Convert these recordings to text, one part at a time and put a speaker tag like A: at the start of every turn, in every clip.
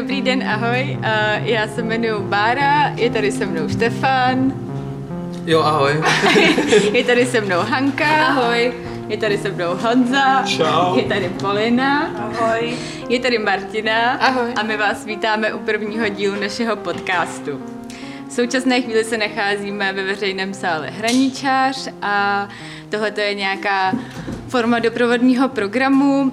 A: dobrý den, ahoj. Uh, já se jmenuji Bára, je tady se mnou Štefan.
B: Jo, ahoj.
A: je tady se mnou Hanka.
C: Ahoj.
A: Je tady se mnou Honza.
B: Čau.
A: Je tady Polina.
C: Ahoj.
A: Je tady Martina.
C: Ahoj.
A: A my vás vítáme u prvního dílu našeho podcastu. V současné chvíli se nacházíme ve veřejném sále Hraničář a tohle je nějaká forma doprovodního programu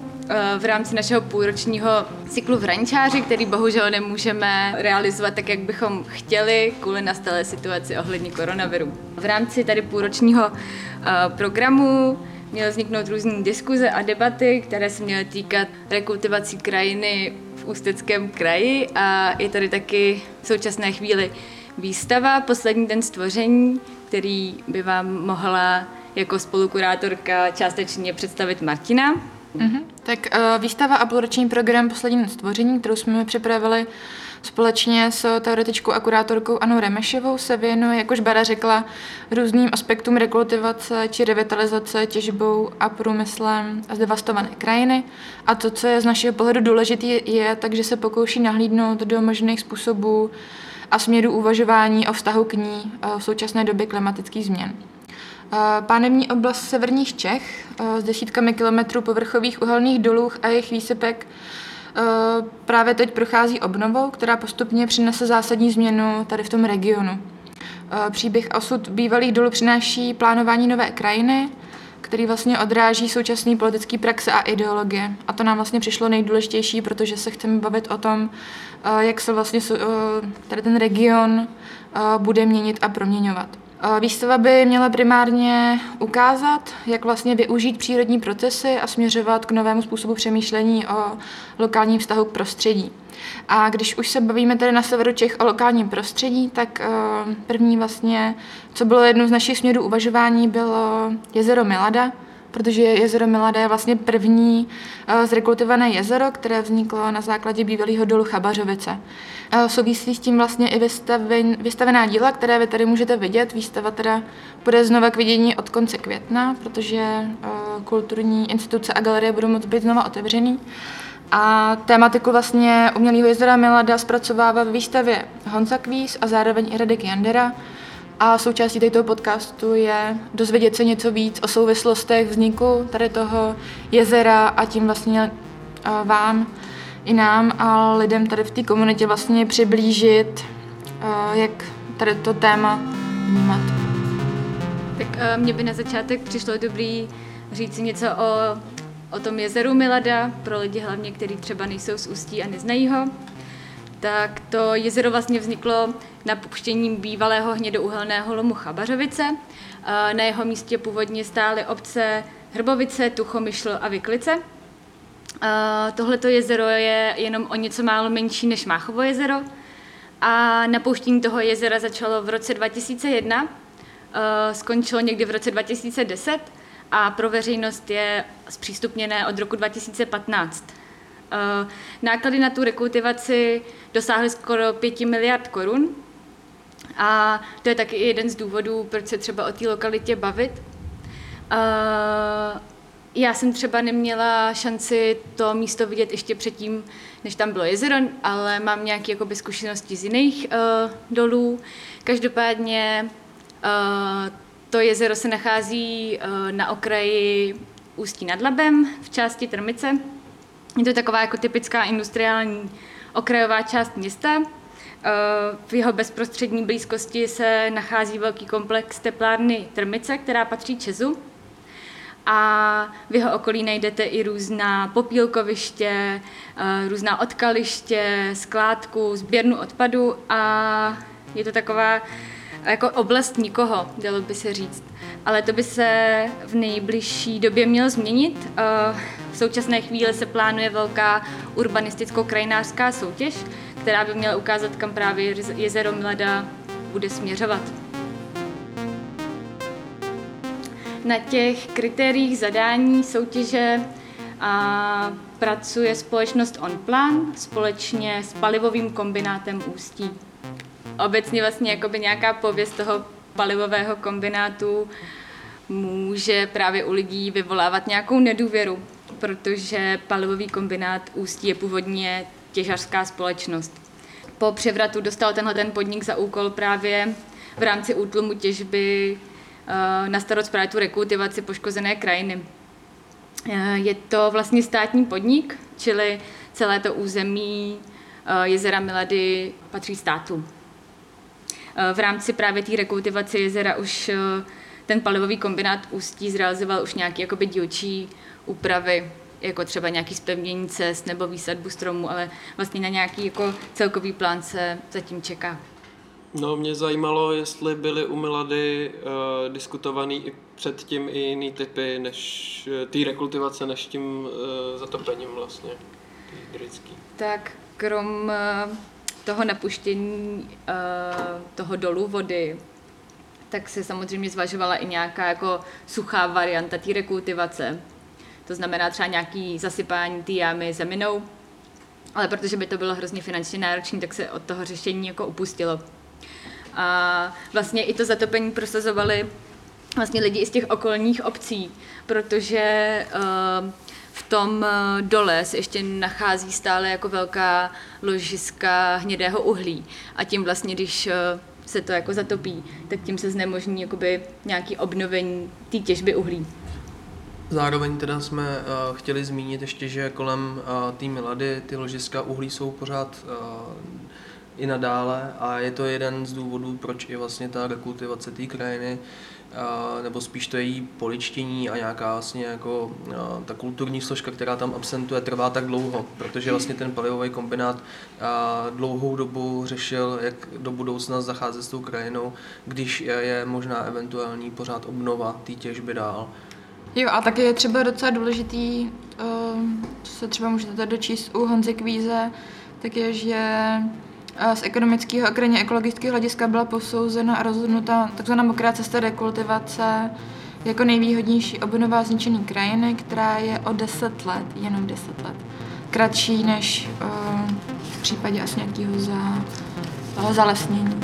A: v rámci našeho půlročního cyklu v Hraničáři, který bohužel nemůžeme realizovat tak, jak bychom chtěli kvůli nastalé situaci ohledně koronaviru. V rámci tady půlročního eh, programu měly vzniknout různé diskuze a debaty, které se měly týkat rekultivací krajiny v Ústeckém kraji a je tady taky v současné chvíli výstava Poslední den stvoření, který by vám mohla jako spolukurátorka částečně představit Martina.
C: Mm-hmm. Tak uh, výstava a půlroční program Poslední stvoření, kterou jsme připravili společně s teoretičkou a kurátorkou Anou Remešovou, se věnuje, jak už Bára řekla, různým aspektům rekultivace či revitalizace těžbou a průmyslem zdevastované krajiny. A to, co je z našeho pohledu důležité, je, takže se pokouší nahlídnout do možných způsobů a směru uvažování o vztahu k ní v současné době klimatických změn. Pánevní oblast severních Čech s desítkami kilometrů povrchových uhelných dolů a jejich výsypek právě teď prochází obnovou, která postupně přinese zásadní změnu tady v tom regionu. Příběh osud bývalých dolů přináší plánování nové krajiny, který vlastně odráží současný politický praxe a ideologie. A to nám vlastně přišlo nejdůležitější, protože se chceme bavit o tom, jak se vlastně tady ten region bude měnit a proměňovat. Výstava by měla primárně ukázat, jak vlastně využít přírodní procesy a směřovat k novému způsobu přemýšlení o lokálním vztahu k prostředí. A když už se bavíme tady na severu Čech o lokálním prostředí, tak první vlastně, co bylo jednou z našich směrů uvažování, bylo jezero Milada, protože jezero Milada je vlastně první zrekultivované jezero, které vzniklo na základě bývalého dolu Chabařovice. Souvisí s tím vlastně i vystaven, vystavená díla, které vy tady můžete vidět. Výstava teda bude znova k vidění od konce května, protože kulturní instituce a galerie budou moct být znova otevřený. A tématiku vlastně umělého jezera Milada zpracovává v výstavě Honza Kvíz a zároveň i Radek Jandera. A součástí této podcastu je dozvědět se něco víc o souvislostech vzniku tady toho jezera a tím vlastně vám i nám a lidem tady v té komunitě vlastně přiblížit, jak tady to téma vnímat.
A: Tak mě by na začátek přišlo dobrý říct něco o, o tom jezeru Milada, pro lidi hlavně, kteří třeba nejsou z Ústí a neznají ho. Tak to jezero vlastně vzniklo napuštěním bývalého hnědouhelného lomu Chabařovice. Na jeho místě původně stály obce Hrbovice, Tuchomyšl a Vyklice. Tohleto jezero je jenom o něco málo menší než Máchovo jezero a napouštění toho jezera začalo v roce 2001, skončilo někdy v roce 2010 a pro veřejnost je zpřístupněné od roku 2015. Náklady na tu rekultivaci dosáhly skoro 5 miliard korun a to je taky jeden z důvodů, proč se třeba o té lokalitě bavit. Já jsem třeba neměla šanci to místo vidět ještě předtím, než tam bylo jezero, ale mám nějaké jakoby, zkušenosti z jiných uh, dolů. Každopádně uh, to jezero se nachází uh, na okraji Ústí nad Labem v části Trmice. Je to taková jako typická industriální okrajová část města. V jeho bezprostřední blízkosti se nachází velký komplex teplárny Trmice, která patří Česu a v jeho okolí najdete i různá popílkoviště, eh, různá odkaliště, skládku, sběrnu odpadu a je to taková jako oblast nikoho, dalo by se říct. Ale to by se v nejbližší době mělo změnit. Eh, v současné chvíli se plánuje velká urbanisticko-krajinářská soutěž, která by měla ukázat, kam právě jezero Milada bude směřovat. Na těch kritériích zadání soutěže a pracuje společnost OnPlan společně s palivovým kombinátem Ústí. Obecně vlastně jakoby nějaká pověst toho palivového kombinátu může právě u lidí vyvolávat nějakou nedůvěru, protože palivový kombinát Ústí je původně těžařská společnost. Po převratu dostal tenhle ten podnik za úkol právě v rámci útlumu těžby uh, na starost právě tu rekultivaci poškozené krajiny. Uh, je to vlastně státní podnik, čili celé to území uh, jezera Milady patří státu. V rámci právě té rekultivace jezera už ten palivový kombinát Ústí zrealizoval už nějaké jakoby dílčí úpravy, jako třeba nějaký spevnění cest nebo výsadbu stromů, ale vlastně na nějaký jako celkový plán se zatím čeká.
B: No, mě zajímalo, jestli byly u Milady uh, diskutovaný i předtím i jiný typy než uh, té rekultivace, než tím uh, zatopením vlastně, hydrický.
A: Tak krom uh, toho napuštění uh, toho dolu vody, tak se samozřejmě zvažovala i nějaká jako suchá varianta té rekultivace. To znamená třeba nějaký zasypání té jámy zeminou, ale protože by to bylo hrozně finančně náročné, tak se od toho řešení jako upustilo. A vlastně i to zatopení prosazovali vlastně lidi i z těch okolních obcí, protože uh, v tom uh, dole se ještě nachází stále jako velká ložiska hnědého uhlí. A tím vlastně, když uh, se to jako zatopí, tak tím se znemožní jakoby nějaký obnovení té těžby uhlí.
B: Zároveň teda jsme uh, chtěli zmínit ještě, že kolem uh, té Milady ty ložiska uhlí jsou pořád uh, i nadále a je to jeden z důvodů, proč i vlastně ta rekultivace té krajiny nebo spíš to její poličtění a nějaká vlastně jako ta kulturní složka, která tam absentuje, trvá tak dlouho, protože vlastně ten palivový kombinát dlouhou dobu řešil, jak do budoucna zacházet s tou krajinou, když je možná eventuální pořád obnova té těžby dál.
C: Jo, a taky je třeba docela důležitý, co se třeba můžete dočíst u Honzy Kvíze, tak je, že z ekonomického a krajně ekologického hlediska byla posouzena a rozhodnuta tzv. mokrá cesta rekultivace jako nejvýhodnější obnova zničené krajiny, která je o 10 let, jenom 10 let, kratší než uh, v případě asi nějakého za, toho zalesnění.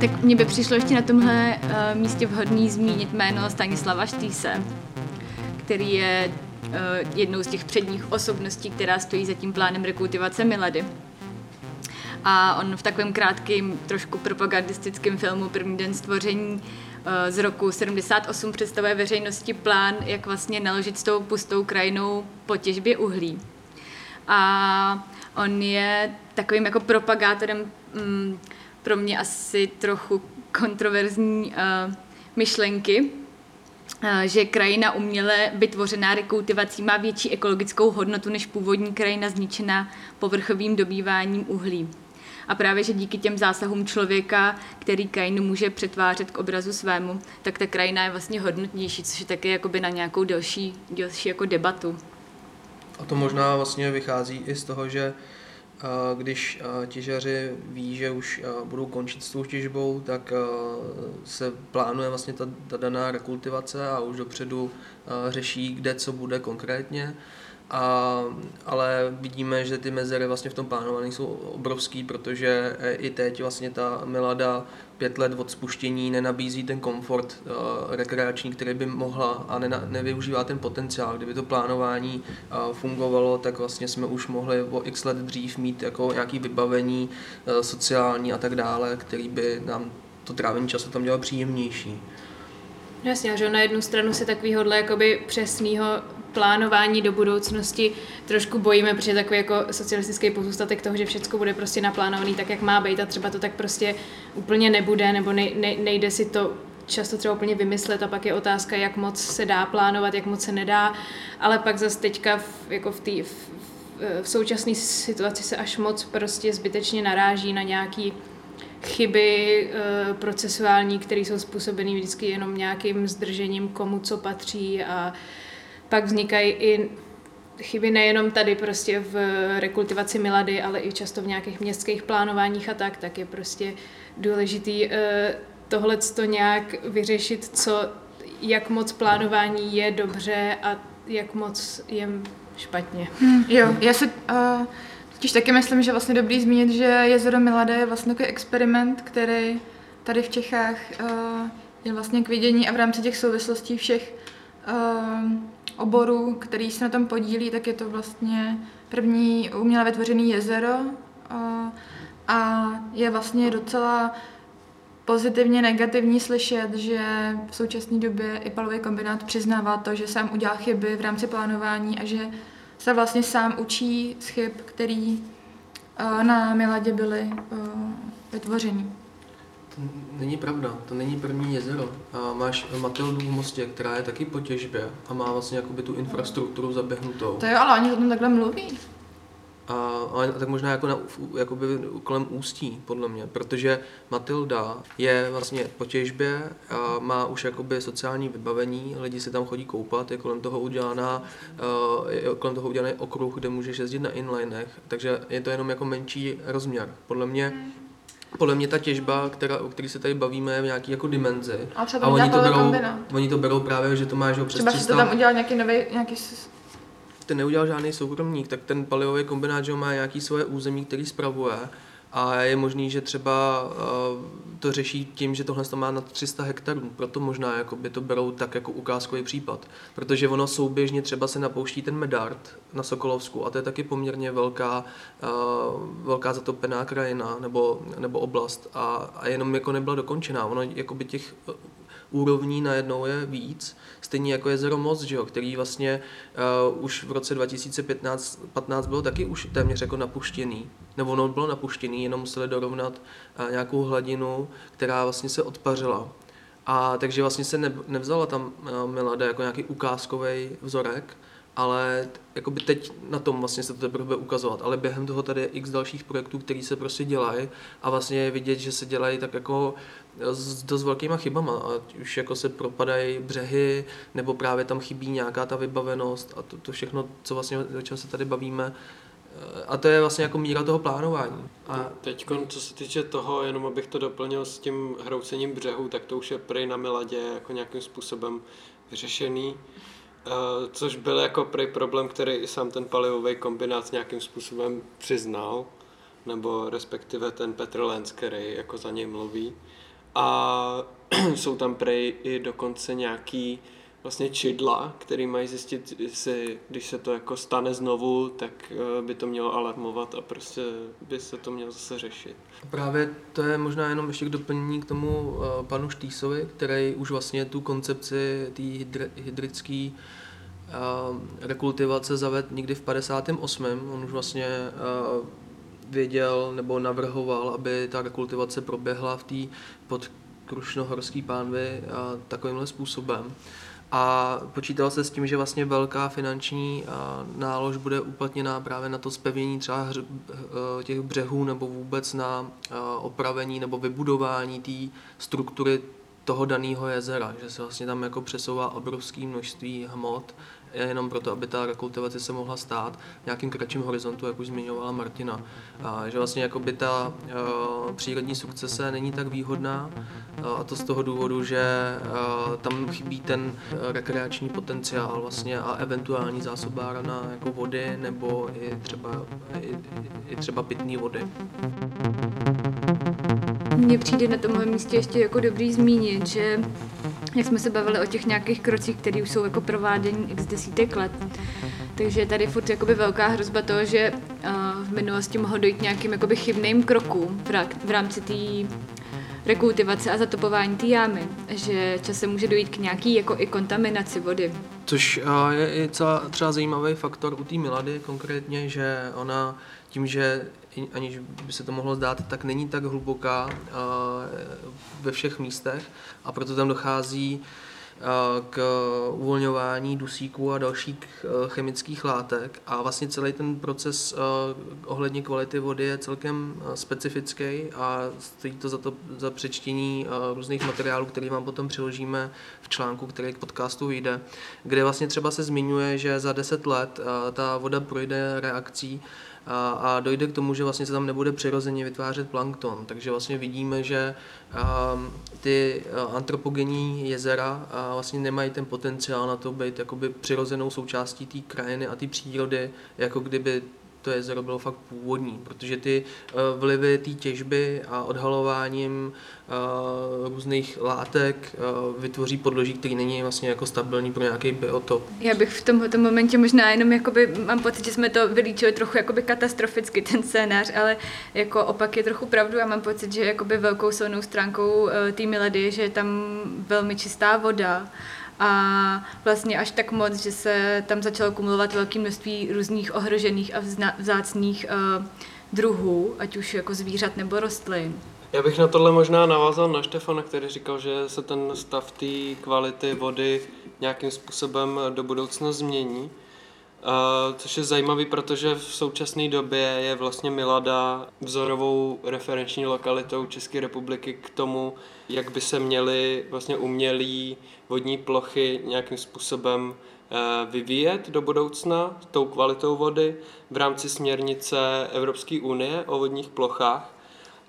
A: Tak mně by přišlo ještě na tomhle uh, místě vhodný zmínit jméno Stanislava Štýse, který je Eh, jednou z těch předních osobností, která stojí za tím plánem rekultivace Milady. A on v takovém krátkém, trošku propagandistickém filmu První den stvoření eh, z roku 78 představuje veřejnosti plán, jak vlastně naložit s tou pustou krajinou po těžbě uhlí. A on je takovým jako propagátorem mm, pro mě asi trochu kontroverzní uh, myšlenky, Eh, že krajina uměle vytvořená rekultivací má větší ekologickou hodnotu než původní krajina zničená povrchovým dobýváním uhlí. A právě, že díky těm zásahům člověka, který krajinu může přetvářet k obrazu svému, tak ta krajina je vlastně hodnotnější, což je také jakoby na nějakou delší, delší jako debatu.
B: A to možná vlastně vychází i z toho, že když těžaři ví, že už budou končit s tou těžbou, tak se plánuje vlastně ta, ta daná rekultivace a už dopředu řeší, kde co bude konkrétně. A, ale vidíme, že ty mezery vlastně v tom plánování jsou obrovský, protože e, i teď vlastně ta Milada pět let od spuštění nenabízí ten komfort uh, rekreační, který by mohla a ne, nevyužívá ten potenciál. Kdyby to plánování uh, fungovalo, tak vlastně jsme už mohli o x let dřív mít jako nějaké vybavení uh, sociální a tak dále, který by nám to trávení času tam dělal příjemnější.
D: Jasně, že na jednu stranu se takovýhodle jakoby přesného plánování do budoucnosti trošku bojíme, protože takový jako socialistický pozůstatek toho, že všechno bude prostě naplánovaný tak, jak má být a třeba to tak prostě úplně nebude, nebo ne, ne, nejde si to často třeba úplně vymyslet a pak je otázka, jak moc se dá plánovat, jak moc se nedá, ale pak zase teďka v, jako v, tý, v, v současné situaci se až moc prostě zbytečně naráží na nějaký chyby e, procesuální, které jsou způsobeny vždycky jenom nějakým zdržením, komu co patří a pak vznikají i chyby nejenom tady prostě v rekultivaci milady, ale i často v nějakých městských plánováních a tak, tak je prostě důležitý uh, tohle to nějak vyřešit, co, jak moc plánování je dobře a jak moc je špatně.
C: Hmm, jo, já si uh, totiž taky myslím, že vlastně dobrý zmínit, že jezero Milada je vlastně takový experiment, který tady v Čechách uh, je vlastně k vidění a v rámci těch souvislostí všech uh, oborů, který se na tom podílí, tak je to vlastně první uměle vytvořený jezero a, je vlastně docela pozitivně negativní slyšet, že v současné době i palový kombinát přiznává to, že sám udělal chyby v rámci plánování a že se vlastně sám učí z chyb, který na Miladě byly vytvořeny.
B: Není pravda, to není první jezero. A máš Matildu v Mostě, která je taky po těžbě a má vlastně jakoby tu infrastrukturu zaběhnutou.
C: To jo, ale oni o tom takhle mluví.
B: A, ale tak možná jako na, jakoby kolem ústí, podle mě, protože Matilda je vlastně po těžbě a má už jakoby sociální vybavení, lidi si tam chodí koupat, je kolem toho udělaná, uh, je kolem toho udělaný okruh, kde můžeš jezdit na inlinech, takže je to jenom jako menší rozměr. Podle mě podle mě ta těžba, která, o které se tady bavíme, je v nějaký jako dimenzi.
C: A třeba
B: A oni to, berou, oni to berou právě, že to máš ho přes
C: Třeba si to
B: 300
C: tam udělal nějaký nový, nějaký
B: ten neudělal žádný soukromník, tak ten palivový kombinát že má nějaký svoje území, který spravuje a je možný, že třeba uh, to řeší tím, že tohle to má na 300 hektarů, proto možná jako by to berou tak jako ukázkový případ, protože ono souběžně třeba se napouští ten Medard na Sokolovsku a to je taky poměrně velká, uh, velká zatopená krajina nebo, nebo oblast. A, a jenom jako nebyla dokončená, ono jako by těch úrovní najednou je víc, stejně jako jezero Most, že jo, který vlastně uh, už v roce 2015 15 bylo taky už téměř jako napuštěný, nebo ono bylo napuštěný, jenom museli dorovnat uh, nějakou hladinu, která vlastně se odpařila. A takže vlastně se ne, nevzala tam uh, Milada jako nějaký ukázkový vzorek, ale jakoby teď na tom vlastně se to teprve ukazovat, ale během toho tady je x dalších projektů, které se prostě dělají. A vlastně je vidět, že se dělají tak jako s dost velkýma chybama, ať už jako se propadají břehy, nebo právě tam chybí nějaká ta vybavenost a to, to všechno, co vlastně, o čem se tady bavíme, Eh, a to je vlastně jako míra toho plánování. A
E: Teď, co se týče toho, jenom abych to doplnil s tím hroucením břehu, tak to už je prej na Miladě jako nějakým způsobem vyřešený. Eh, Což byl jako prej problém, který i sám ten palivový kombinát nějakým způsobem přiznal, nebo respektive ten Petr Lenz, který jako za něj mluví. A jsou tam prej i dokonce nějaký vlastně čidla, který mají zjistit, jestli, když se to jako stane znovu, tak eh, by to mělo alarmovat a prostě by se to mělo zase řešit.
B: Právě to je možná jenom ještě k doplnění k tomu uh, panu Štýsovi, který už vlastně tu koncepci té hydr- hydrické uh, rekultivace zaved někdy v 58. On už vlastně věděl nebo navrhoval, aby ta rekultivace proběhla v té pod Krušnohorský pánvi uh, takovýmhle způsobem. A počítalo se s tím, že vlastně velká finanční a, nálož bude uplatněná právě na to zpevnění třeba eh, těch břehů nebo vůbec na a, opravení nebo vybudování té struktury toho daného jezera, že se vlastně tam jako přesouvá obrovské množství hmot, jenom proto, aby ta rekultivace se mohla stát v nějakým kratším horizontu, jak už zmiňovala Martina. A že vlastně jako by ta uh, přírodní sukcese není tak výhodná a to z toho důvodu, že uh, tam chybí ten rekreační potenciál vlastně a eventuální zásobárna jako vody nebo i třeba, i, i třeba pitné vody.
A: Mně přijde na tomhle místě ještě jako dobrý zmínit, že jak jsme se bavili o těch nějakých krocích, které už jsou jako provádění x desítek let, takže je tady furt jakoby velká hrozba toho, že uh, v minulosti mohlo dojít nějakým jakoby chybným krokům v, rá- v rámci té rekultivace a zatopování té jámy, že časem může dojít k nějaký jako i kontaminaci vody.
B: Což a, je i celá, třeba zajímavý faktor u té Milady konkrétně, že ona tím, že aniž by se to mohlo zdát, tak není tak hluboká a, ve všech místech. A proto tam dochází a, k uvolňování dusíků a dalších a, chemických látek. A vlastně celý ten proces ohledně kvality vody je celkem specifický a stojí to za to za přečtění různých materiálů, který vám potom přiložíme v článku, který k podcastu vyjde, kde vlastně třeba se zmiňuje, že za 10 let ta voda projde reakcí a, a dojde k tomu, že vlastně se tam nebude přirozeně vytvářet plankton. Takže vlastně vidíme, že a, ty a, antropogenní jezera a, vlastně nemají ten potenciál na to být jakoby přirozenou součástí té krajiny a té přírody, jako kdyby to jezero bylo fakt původní, protože ty uh, vlivy té těžby a odhalováním uh, různých látek uh, vytvoří podloží, který není vlastně jako stabilní pro nějaký biotop.
A: Já bych v tomto momentě možná jenom jakoby, mám pocit, že jsme to vylíčili trochu jakoby katastroficky ten scénář, ale jako opak je trochu pravdu a mám pocit, že jakoby velkou silnou stránkou té Milady, že je tam velmi čistá voda a vlastně až tak moc, že se tam začalo kumulovat velké množství různých ohrožených a vzácných uh, druhů, ať už jako zvířat nebo rostlin.
E: Já bych na tohle možná navázal na Štefana, který říkal, že se ten stav té kvality vody nějakým způsobem do budoucna změní. Což je zajímavý, protože v současné době je vlastně Milada vzorovou referenční lokalitou České republiky k tomu, jak by se měly vlastně umělý vodní plochy nějakým způsobem uh, vyvíjet do budoucna tou kvalitou vody v rámci směrnice Evropské unie o vodních plochách.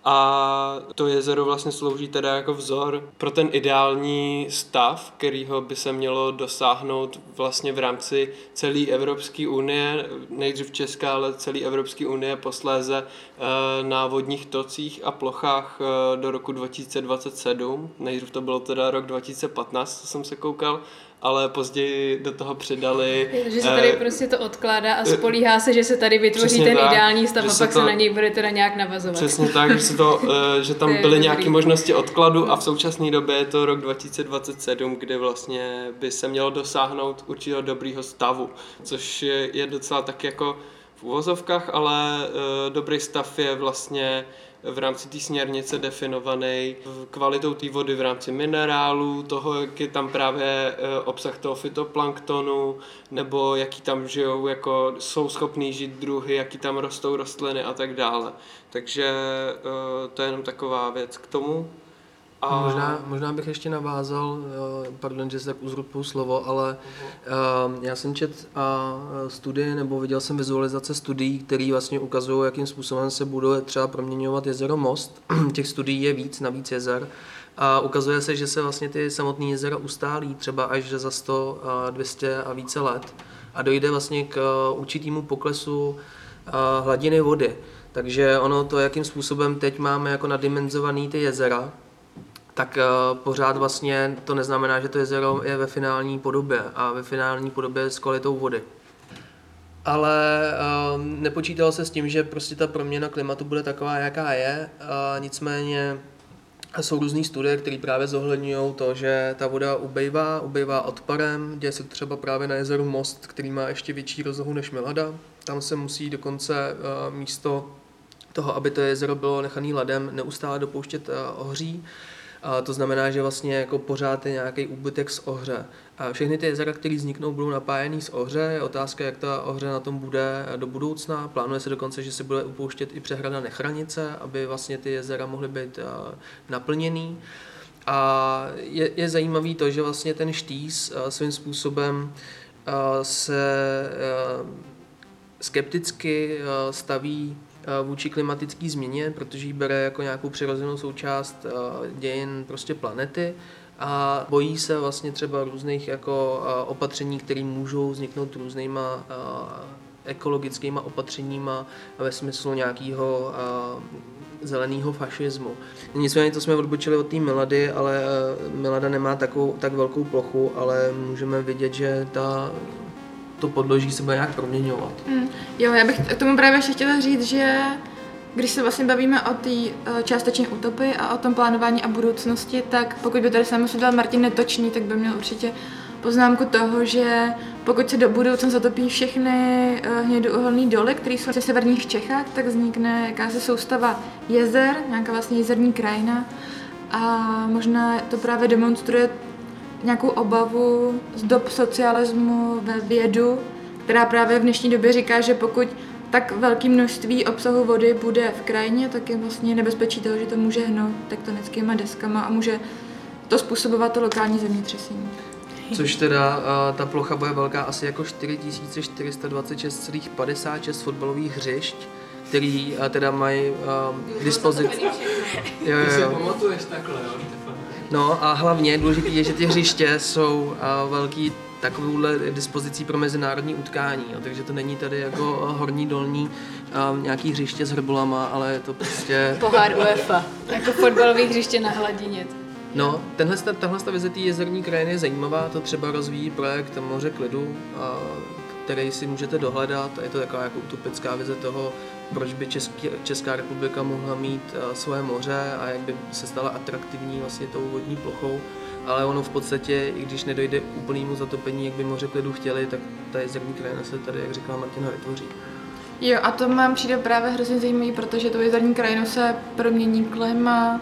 E: A to jezero vlastně slouží teda jako vzor pro ten ideální stav, kterýho by se mělo dosáhnout vlastně v rámci celé Evropské unie, nejdřív Česká, ale celé Evropské unie posléze eh, na vodních tocích a plochách eh, do roku 2027. Nejdřív to bylo teda rok 2015, co jsem se koukal, ale později do toho přidali...
D: že se tady uh, prostě to odkládá a spolíhá se, že se tady vytvoří ten tak, ideální stav a pak to, se na něj bude teda nějak navazovat.
E: Přesně tak, že, se to, uh, že tam byly nějaké možnosti odkladu a v současné době je to rok 2027, kdy vlastně by se mělo dosáhnout určitého dobrýho stavu, což je, docela tak jako v uvozovkách, ale uh, dobrý stav je vlastně v rámci té směrnice definovaný kvalitou té vody v rámci minerálů, toho, jak je tam právě eh, obsah toho fitoplanktonu, nebo jaký tam žijou, jako jsou schopný žít druhy, jaký tam rostou rostliny a tak dále. Takže eh, to je jenom taková věc k tomu.
B: A... Možná, možná bych ještě navázal, eh, pardon, že se tak uzrupuju slovo, ale uh, já jsem čet a studie nebo viděl jsem vizualizace studií, které vlastně ukazují, jakým způsobem se bude třeba proměňovat jezero Most. Těch studií je víc, navíc jezer. A ukazuje se, že se vlastně ty samotné jezera ustálí třeba až za 100, 200 a více let a dojde vlastně k určitému poklesu hladiny vody. Takže ono to, jakým způsobem teď máme jako nadimenzovaný ty jezera, tak uh, pořád vlastně to neznamená, že to jezero je ve finální podobě a ve finální podobě s kvalitou vody. Ale uh, nepočítalo se s tím, že prostě ta proměna klimatu bude taková, jaká je. Uh, nicméně jsou různé studie, které právě zohledňují to, že ta voda ubejvá, ubejvá odparem. Děje se třeba právě na jezeru Most, který má ještě větší rozlohu než Milada. Tam se musí dokonce uh, místo toho, aby to jezero bylo nechané ledem, neustále dopouštět uh, ohří. A to znamená, že vlastně jako pořád je nějaký úbytek z ohře. A všechny ty jezera, které vzniknou, budou napájený z ohře. Je otázka, jak ta ohře na tom bude do budoucna. Plánuje se dokonce, že se bude upouštět i přehrada Nechranice, aby vlastně ty jezera mohly být naplněný. A je, je zajímavý to, že vlastně ten štýs svým způsobem se skepticky staví Eh, vůči klimatické změně, protože ji bere jako nějakou přirozenou součást eh, dějin prostě planety a bojí se vlastně třeba různých jako eh, opatření, které můžou vzniknout různýma ekologickýma opatřeníma ve smyslu nějakého zeleného fašismu. Nicméně to jsme odbočili od té Milady, ale Milada nemá takovou, tak velkou plochu, ale můžeme vidět, že ta to podloží se bude nějak proměňovat. Mm.
C: Jo, já bych k tomu právě ještě chtěla říct, že když se vlastně bavíme o té uh, částečné utopii a o tom plánování a budoucnosti, tak pokud by tady sám dal Martin Netočný, tak by měl určitě poznámku toho, že pokud se do budoucna zatopí všechny uh, hnědouhelné doly, které jsou v severních Čechách, tak vznikne jakási soustava jezer, nějaká vlastně jezerní krajina a možná to právě demonstruje nějakou obavu z dob socialismu ve vědu, která právě v dnešní době říká, že pokud tak velké množství obsahu vody bude v krajině, tak je vlastně nebezpečí toho, že to může hnout tektonickými deskama a může to způsobovat to lokální zemětřesení.
B: Což teda uh, ta plocha bude velká asi jako 4426,56 fotbalových hřišť, který uh, teda mají uh, dispozici.
E: Jo, jo, jo. Ty si pamatuješ takhle, jo?
B: No a hlavně důležité je, že ty hřiště jsou a, velký takovouhle dispozicí pro mezinárodní utkání, jo, takže to není tady jako horní dolní a, nějaký hřiště s hrbolama, ale je to prostě...
A: Pohár UEFA.
D: Jako fotbalový hřiště na hladině.
B: No, tenhle, tahle ta vize té jezerní krajiny je zajímavá, to třeba rozvíjí projekt Moře klidu, a, který si můžete dohledat a je to taková jako utopická vize toho, proč by Český, Česká republika mohla mít a, svoje moře a jak by se stala atraktivní vlastně tou vodní plochou. Ale ono v podstatě, i když nedojde k úplnému zatopení, jak by moře klidu chtěli, tak ta jezerní krajina se tady, jak říkala Martina, vytvoří.
C: Jo, a to mám přijde právě hrozně zajímavý, protože tou jezerní krajinou se promění klima,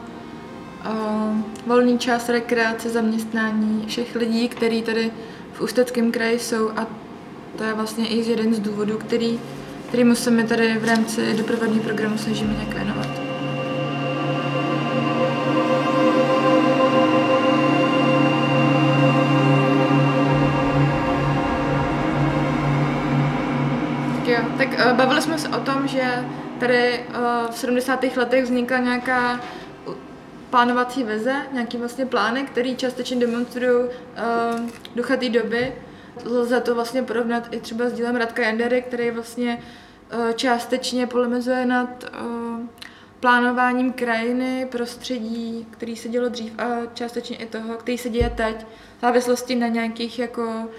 C: uh, volný čas, rekreace, zaměstnání všech lidí, kteří tady v Ústeckém kraji jsou a to je vlastně i jeden z důvodů, který, který musíme tady v rámci doprovodního programu snažíme nějak věnovat. Tak jo, tak uh, bavili jsme se o tom, že tady uh, v 70. letech vznikla nějaká plánovací vize, nějaký vlastně plány, který částečně demonstrují uh, ducha té doby. Lze to vlastně porovnat i třeba s dílem Radka Jandery, který vlastně uh, částečně polemizuje nad uh, plánováním krajiny, prostředí, který se dělo dřív a částečně i toho, který se děje teď, v závislosti na nějakých jako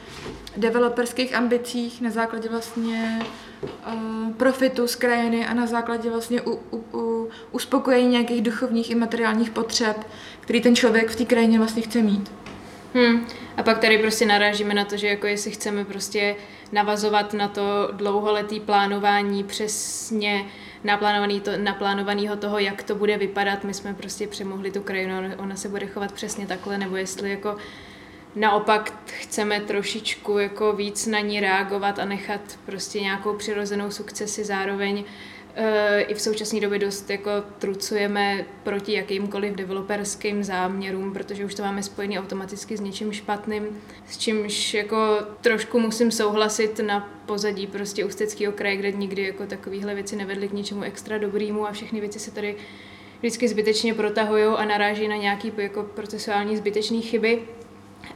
C: developerských ambicích, na základě vlastně uh, profitu z krajiny a na základě vlastně u, u, u, uspokojení nějakých duchovních i materiálních potřeb, který ten člověk v té krajině vlastně chce mít.
D: Hmm. A pak tady prostě narážíme na to, že jako jestli chceme prostě navazovat na to dlouholetý plánování přesně naplánovaný to, naplánovanýho toho, jak to bude vypadat. My jsme prostě přemohli tu krajinu, ona se bude chovat přesně takhle, nebo jestli jako naopak chceme trošičku jako víc na ní reagovat a nechat prostě nějakou přirozenou sukcesi zároveň i v současné době dost jako trucujeme proti jakýmkoliv developerským záměrům, protože už to máme spojený automaticky s něčím špatným, s čímž jako trošku musím souhlasit na pozadí prostě Ústeckého kraje, kde nikdy jako takovéhle věci nevedly k ničemu extra dobrýmu a všechny věci se tady vždycky zbytečně protahují a naráží na nějaký jako procesuální zbytečné chyby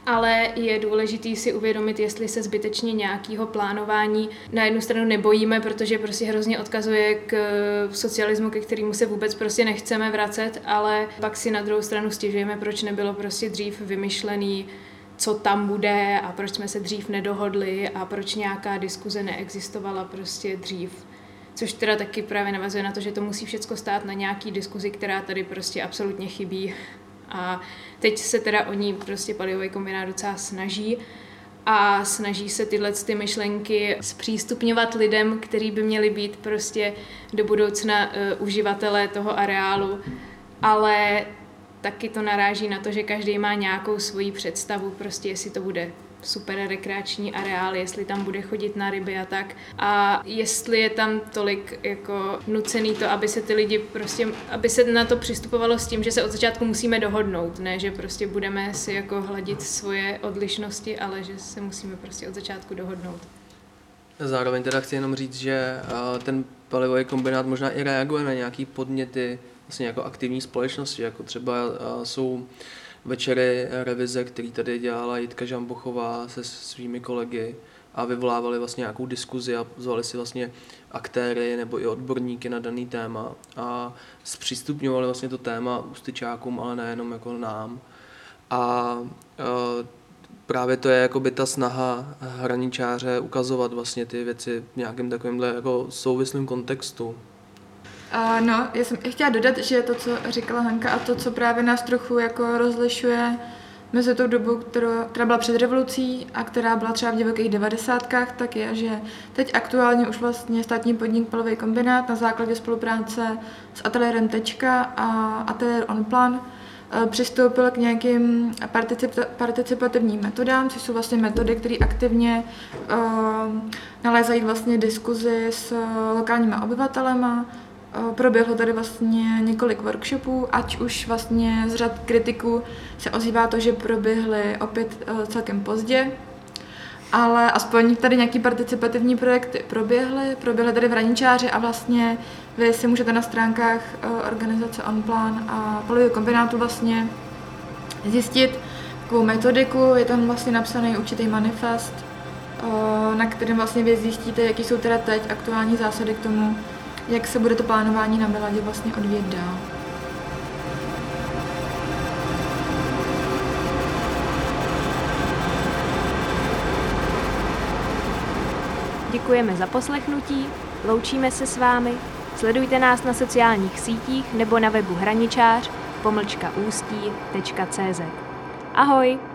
D: ale je důležité si uvědomit, jestli se zbytečně nějakého plánování na jednu stranu nebojíme, protože prostě hrozně odkazuje k socialismu, ke kterému se vůbec prostě nechceme vracet, ale pak si na druhou stranu stěžujeme, proč nebylo prostě dřív vymyšlený co tam bude a proč jsme se dřív nedohodli a proč nějaká diskuze neexistovala prostě dřív. Což teda taky právě navazuje na to, že to musí všechno stát na nějaký diskuzi, která tady prostě absolutně chybí a teď se teda o ní prostě palivový kombinát docela snaží a snaží se tyhle ty myšlenky zpřístupňovat lidem, kteří by měli být prostě do budoucna uh, uživatelé toho areálu, ale taky to naráží na to, že každý má nějakou svoji představu, prostě jestli to bude super rekreační areál, jestli tam bude chodit na ryby a tak. A jestli je tam tolik jako nucený to, aby se ty lidi prostě, aby se na to přistupovalo s tím, že se od začátku musíme dohodnout, ne, že prostě budeme si jako hladit svoje odlišnosti, ale že se musíme prostě od začátku dohodnout.
B: Zároveň teda chci jenom říct, že ten palivový kombinát možná i reaguje na nějaký podněty vlastně jako aktivní společnosti, jako třeba jsou večery revize, který tady dělala Jitka Žambochová se svými kolegy a vyvolávali vlastně nějakou diskuzi a zvali si vlastně aktéry nebo i odborníky na daný téma a zpřístupňovali vlastně to téma ústyčákům, ale nejenom jako nám. A e, právě to je jako by ta snaha hraničáře ukazovat vlastně ty věci v nějakém takovémhle jako souvislém kontextu.
C: No, já jsem chtěla dodat, že to, co říkala Hanka a to, co právě nás trochu jako rozlišuje mezi tou dobou, kterou, která byla před revolucí a která byla třeba v divokých devadesátkách, tak je, že teď aktuálně už vlastně státní podnik Palový kombinát na základě spolupráce s ateliérem Tečka a ateliér Onplan přistoupil k nějakým participativním metodám, což jsou vlastně metody, které aktivně uh, nalézají vlastně diskuzi s lokálníma obyvatelema, Proběhlo tady vlastně několik workshopů, ať už vlastně z řad kritiků se ozývá to, že proběhly opět e, celkem pozdě, ale aspoň tady nějaký participativní projekty proběhly, proběhly tady v Raničáři a vlastně vy si můžete na stránkách e, organizace Onplan a Polového kombinátu vlastně zjistit takovou metodiku, je tam vlastně napsaný určitý manifest, eh, na kterém vlastně vy zjistíte, jaký jsou teda teď aktuální zásady k tomu, jak se bude to plánování na Miladě vlastně odvíjet dál.
F: Děkujeme za poslechnutí, loučíme se s vámi, sledujte nás na sociálních sítích nebo na webu hraničář pomlčka ústí.cz. Ahoj!